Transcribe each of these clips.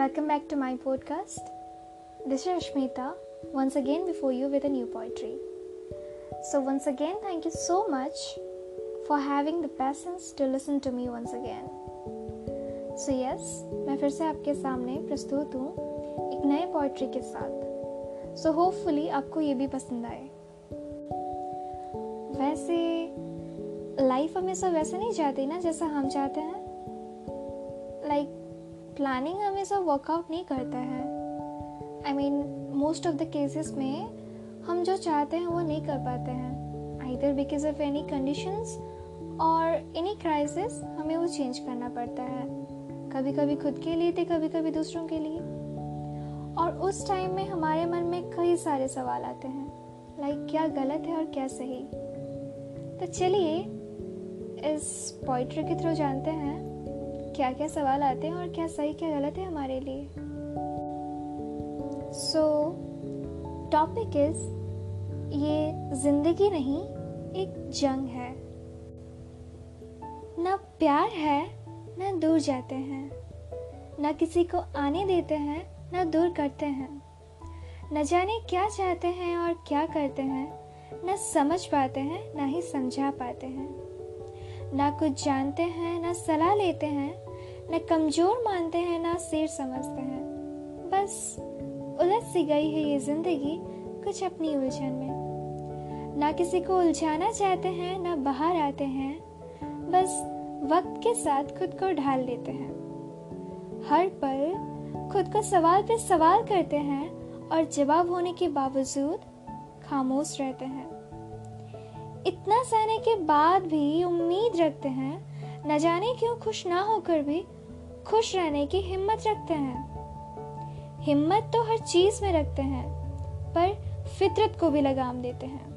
Welcome back to my podcast. This is Ashmita once again before you with a new poetry. So, once again, thank you so much for having the patience to listen to me once again. So, yes, मैं फिर से आपके सामने प्रस्तुत हूँ एक नए poetry के साथ सो so, होपफुली आपको ये भी पसंद आए वैसे लाइफ हमेशा वैसे नहीं जाती ना जैसा हम चाहते हैं प्लानिंग हमेशा वर्कआउट नहीं करता है। I mean most of the cases में हम जो चाहते हैं वो नहीं कर पाते हैं। Either because of any conditions और एनी क्राइसिस हमें वो चेंज करना पड़ता है। कभी कभी खुद के लिए थे कभी कभी दूसरों के लिए। और उस टाइम में हमारे मन में कई सारे सवाल आते हैं। लाइक क्या गलत है और क्या सही? तो चलिए, इस पोइट्री के थ्रू जानते हैं। क्या क्या सवाल आते हैं और क्या सही, क्या गलत है हमारे लिए? सो टॉपिक इज़ ये ज़िंदगी नहीं, एक जंग है। ना प्यार है, न दूर जाते हैं। न किसी को आने देते हैं, न दूर करते हैं। न जाने क्या चाहते हैं और क्या करते हैं, न समझ पाते हैं, ना ही समझा पाते हैं। ना कुछ जानते हैं, ना सलाह लेते हैं, न कमज़ोर मानते हैं, ना सिर समझते हैं। बस उलझ सी गई है ये ज़िंदगी कुछ अपनी उलझन में। ना किसी को उलझाना चाहते हैं, ना बाहर आते हैं। बस वक्त के साथ खुद को ढाल लेते हैं। हर पल खुद को सवाल पे सवाल करते हैं और जवाब होने के बावजूद खामोश रहते हैं। इतना सहने के बाद भी उम्मीद रखते हैं। न जाने क्यों खुश ना होकर भी खुश रहने की हिम्मत रखते हैं। हिम्मत तो हर चीज़ में रखते हैं, पर फितरत को भी लगाम देते हैं।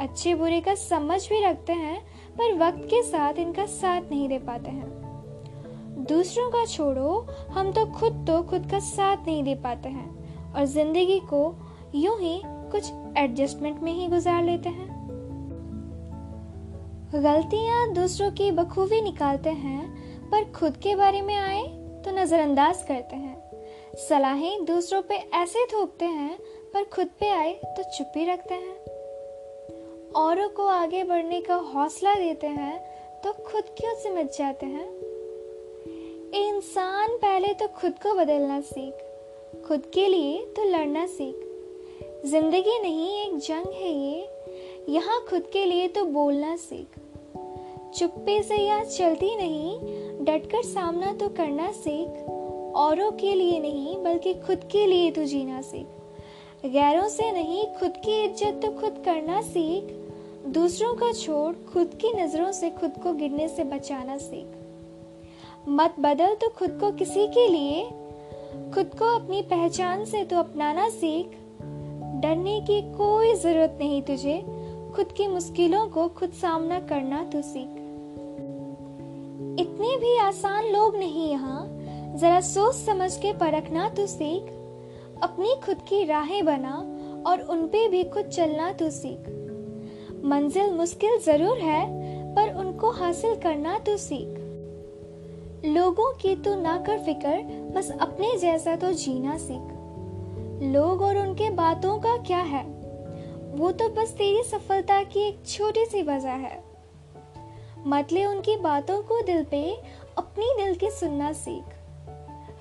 अच्छे बुरे का समझ भी रखते हैं, पर वक्त के साथ इनका साथ नहीं दे पाते हैं। दूसरों का छोड़ो, हम तो खुद तो खुद का साथ नहीं दे पाते हैं, और ज़िंदगी को यूँ ही कुछ एडजस्टमेंट में ही गुजार लेते हैं। गलतियाँ दूसरों की बखूबी निकालते हैं, पर खुद के बारे में आए तो नज़रअंदाज करते हैं। सलाहें दूसरों पे ऐसे थोपते हैं, पर खुद पे आए तो चुप्पी रखते हैं। औरों को आगे बढ़ने का हौसला देते हैं तो खुद क्यों सिमट जाते हैं। इंसान पहले तो खुद को बदलना सीख, खुद के लिए तो लड़ना सीख। ज़िंदगी नहीं एक जंग है ये यहाँ खुद के लिए तो बोलना सीख। चुप्पे से यह चलती नहीं, डटकर सामना तो करना सीख। औरों के लिए नहीं, बल्कि खुद के लिए तो जीना सीख। गैरों से नहीं, खुद की इज़्ज़त तो खुद करना सीख। दूसरों का छोड़, खुद की नज़रों से खुद को गिरने से बचाना सीख। मत बदल तो खुद को किसी के लिए, खुद को अपनी पहचान से तो अपनाना सीख। डरने की कोई ज़रूरत नहीं तुझे खुद की मुश्किलों को खुद सामना करना तो सीख। इतने भी आसान लोग नहीं यहाँ। जरा सोच समझ के परखना तो सीख। अपनी खुद की राहें बना और उन पे भी खुद चलना तो सीख। मंजिल मुश्किल ज़रूर है, पर उनको हासिल करना तो सीख। लोगों की तो ना कर फिकर, बस अपने जैसा तो जीना सीख। लोग और उनके बातों का क्या है? वो तो बस तेरी सफलता की एक छोटी सी वजह है। मत ले उनकी बातों को दिल पे अपनी दिल की सुनना सीख।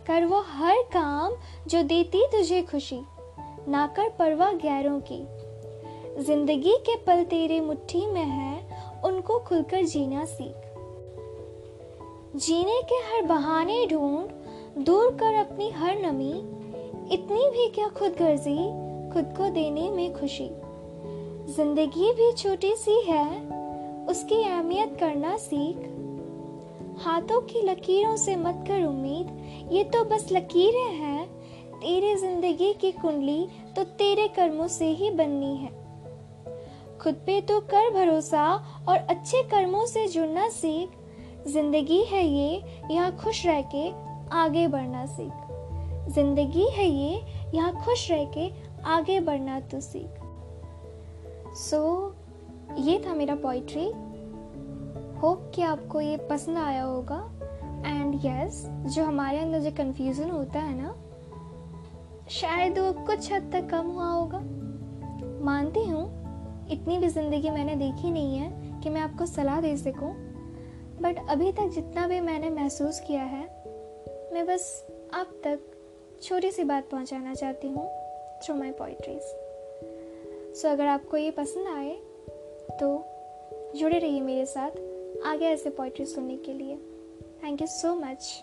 कर वो हर काम जो देती तुझे खुशी, ना कर परवाह गैरों की। ज़िंदगी के पल तेरे मुट्ठी में है, उनको खुलकर जीना सीख। जीने के हर बहाने ढूंढ, दूर कर अपनी हर नमी, इतनी भी क्या खुद गर्जी खुद को देने में खुशी। ज़िंदगी भी छोटी सी है, उसकी अहमियत करना सीख। हाथों की लकीरों से मत कर उम्मीद, ये तो बस लकीरें हैं। तेरे ज़िंदगी की कुंडली तो तेरे कर्मों से ही बननी है। खुद पे तो कर भरोसा और अच्छे कर्मों से जुड़ना सीख। ज़िंदगी है ये, यहाँ खुश रह के आगे बढ़ना सीख। ज़िंदगी है ये, यहाँ खुश रह के आगे बढ़ना तो सीख। सो so, ये था मेरा पोइट्री होप कि आपको ये पसंद आया होगा. एंड यस yes, जो हमारे अंदर जो कन्फ्यूज़न होता है ना शायद वो कुछ हद तक कम हुआ होगा. मानती हूँ इतनी भी ज़िंदगी मैंने देखी नहीं है कि मैं आपको सलाह दे सकूँ. बट अभी तक जितना भी मैंने महसूस किया है मैं बस आप तक छोटी सी बात पहुँचाना चाहती हूँ थ्रू माई पोइट्रीज सो अगर आपको ये पसंद आए तो जुड़े रहिए मेरे साथ आगे ऐसे पोइट्री सुनने के लिए। Thank you so much